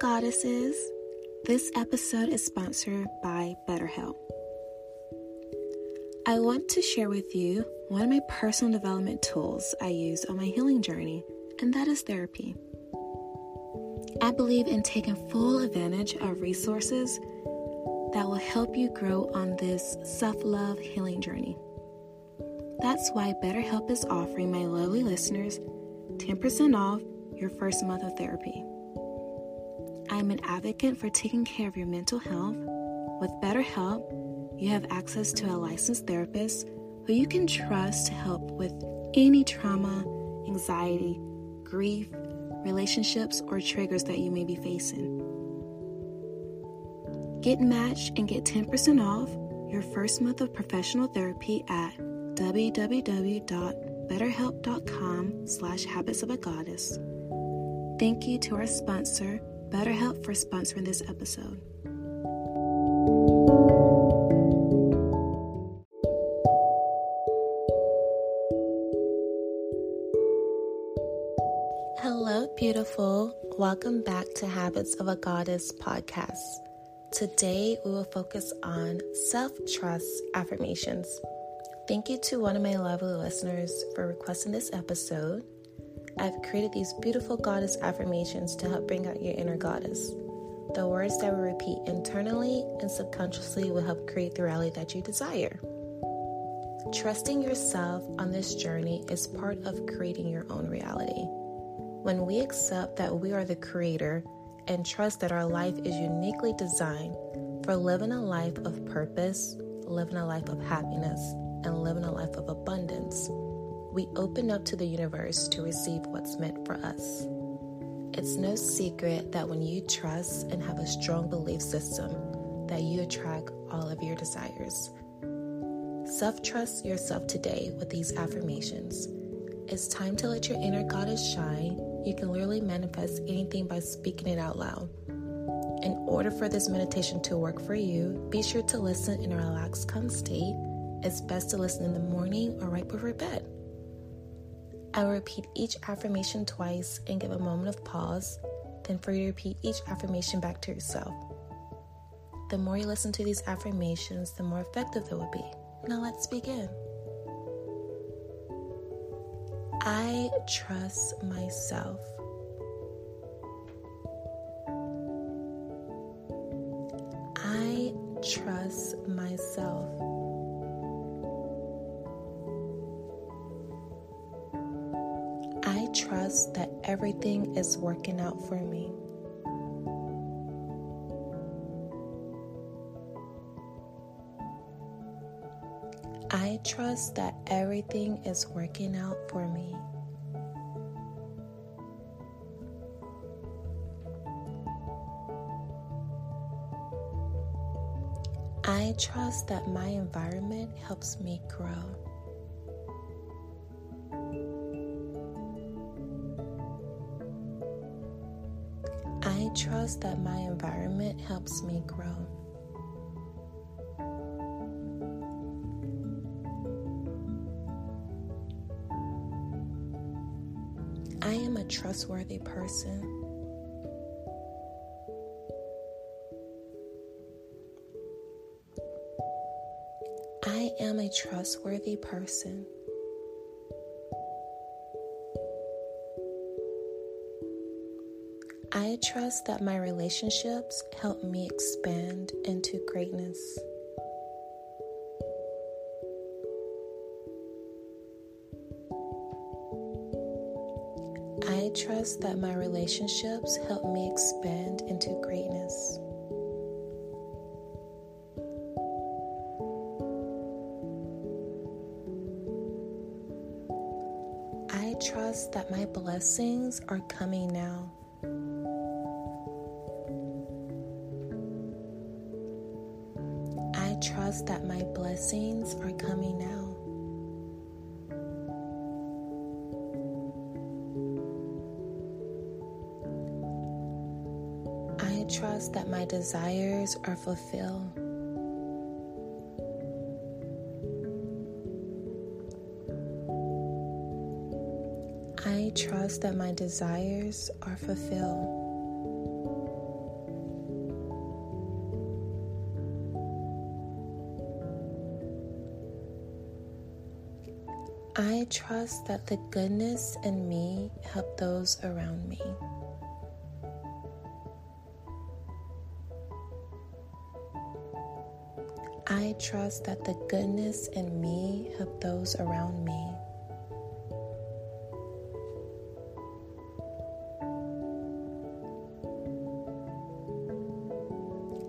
Goddesses. This episode is sponsored by BetterHelp. I want to share with you one of my personal development tools I use on my healing journey, and that is therapy. I believe in taking full advantage of resources that will help you grow on this self love healing journey. That's why BetterHelp is offering my lovely listeners 10% off your first month of therapy. I'm an advocate for taking care of your mental health. With BetterHelp, you have access to a licensed therapist who you can trust to help with any trauma, anxiety, grief, relationships, or triggers that you may be facing. Get matched and get 10% off your first month of professional therapy at www.betterhelp.com slash habits of a goddess. Thank you to our sponsor, BetterHelp, for sponsoring this episode. Hello, beautiful. Welcome back to Habits of a Goddess podcast. Today, we will focus on self trust affirmations. Thank you to one of my lovely listeners for requesting this episode. I've created these beautiful goddess affirmations to help bring out your inner goddess. The words that we repeat internally and subconsciously will help create the reality that you desire. Trusting yourself on this journey is part of creating your own reality. When we accept that we are the creator and trust that our life is uniquely designed for living a life of purpose, living a life of happiness, and living a life of abundance, we open up to the universe to receive what's meant for us. It's no secret that when you trust and have a strong belief system, that you attract all of your desires. Self trust yourself today with these affirmations. It's time to let your inner goddess shine. You can literally manifest anything by speaking it out loud. In order for this meditation to work for you, be sure to listen in a relaxed, calm state. It's best to listen in the morning or right before bed. I will repeat each affirmation twice and give a moment of pause, then for you to repeat each affirmation back to yourself. The more you listen to these affirmations, the more effective they will be. Now let's begin. I trust myself. Trust that everything is working out for me. I trust that everything is working out for me. I trust that my environment helps me grow. Trust that my environment helps me grow. I am a trustworthy person. I am a trustworthy person. I trust that my relationships help me expand into greatness. I trust that my relationships help me expand into greatness. I trust that my blessings are coming now. Trust that my blessings are coming now. I trust that my desires are fulfilled. I trust that my desires are fulfilled. I trust that the goodness in me help those around me. I trust that the goodness in me help those around me.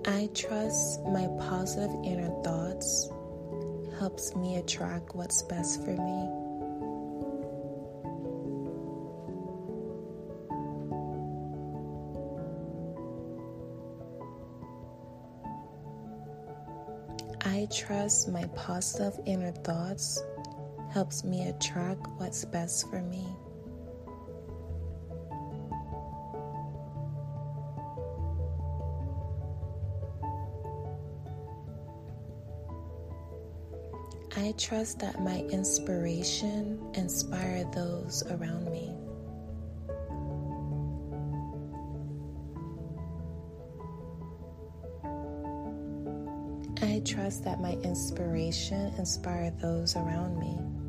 I trust my positive inner thoughts helps me attract what's best for me. I trust my positive inner thoughts helps me attract what's best for me. I trust that my inspiration inspire those around me. I trust that my inspiration inspire those around me.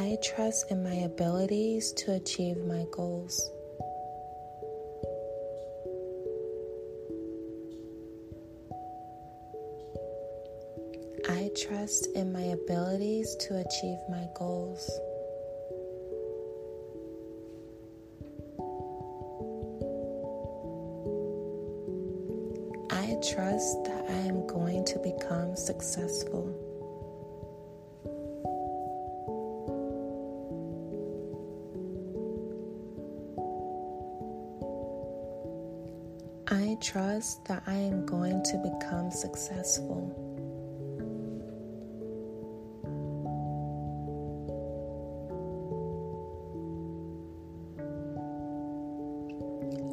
I trust in my abilities to achieve my goals. I trust in my abilities to achieve my goals. I trust that I am going to become successful. I trust that I am going to become successful.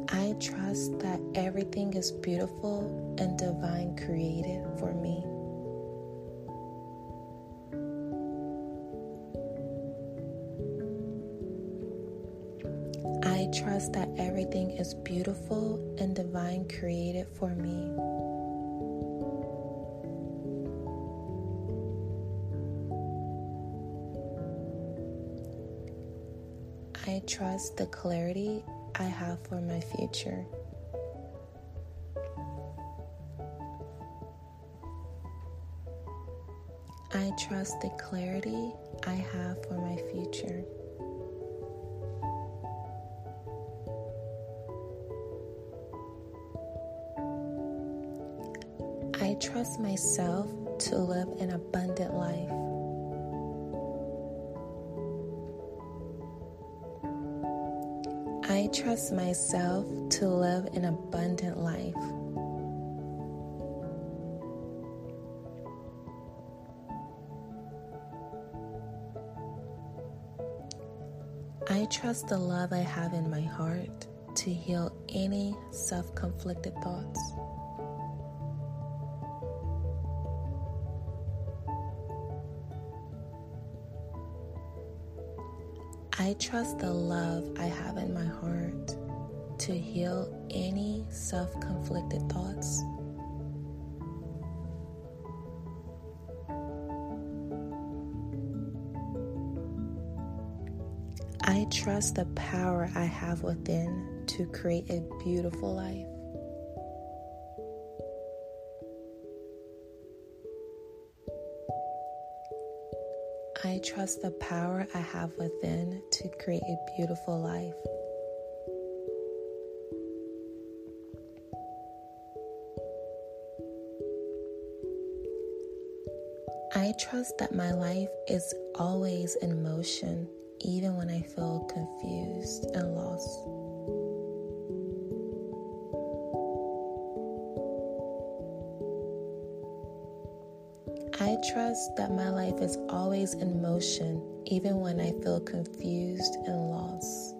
I trust that everything is beautiful and divine created for me. Trust that everything is beautiful and divine created for me. I trust the clarity I have for my future. I trust the clarity I have for my future. Trust myself to live an abundant life. I trust myself to live an abundant life. I trust the love I have in my heart to heal any self conflicted thoughts. I trust the love I have in my heart to heal any self conflicted thoughts. I trust the power I have within to create a beautiful life. I trust the power I have within to create a beautiful life. I trust that my life is always in motion, even when I feel confused and lost. Trust that my life is always in motion, even when I feel confused and lost.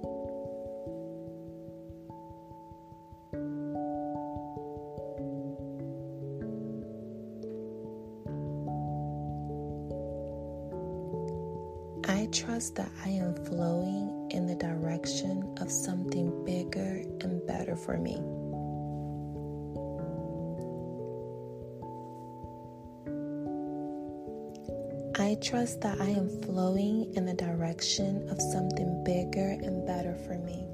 I trust that I am flowing in the direction of something bigger and better for me. I trust that I am flowing in the direction of something bigger and better for me.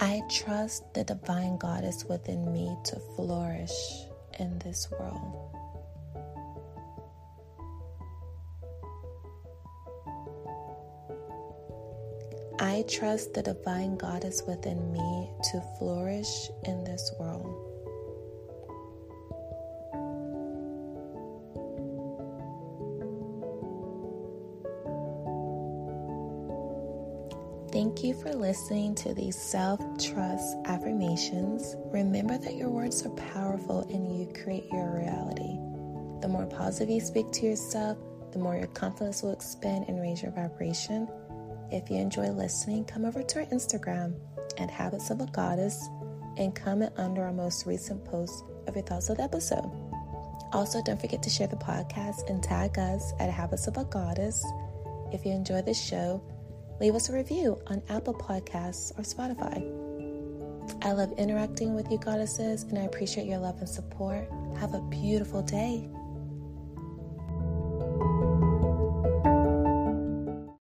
I trust the divine goddess within me to flourish in this world. I trust the divine goddess within me to flourish in this world. Thank you for listening to these self trust affirmations. Remember that your words are powerful and you create your reality. The more positive you speak to yourself, the more your confidence will expand and raise your vibration. If you enjoy listening, come over to our Instagram at Habits of a Goddess and comment under our most recent post of your thoughts of the episode. Also, don't forget to share the podcast and tag us at Habits of a Goddess. If you enjoy this show, leave us a review on Apple Podcasts or Spotify. I love interacting with you, goddesses, and I appreciate your love and support. Have a beautiful day.